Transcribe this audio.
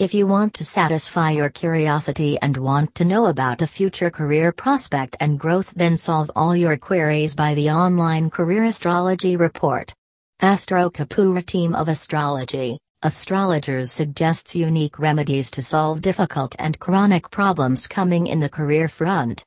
If you want to satisfy your curiosity and want to know about a future career prospect and growth, then solve all your queries by the online Career Astrology Report. Astrokapoor team of astrology, astrologers suggests unique remedies to solve difficult and chronic problems coming in the career front.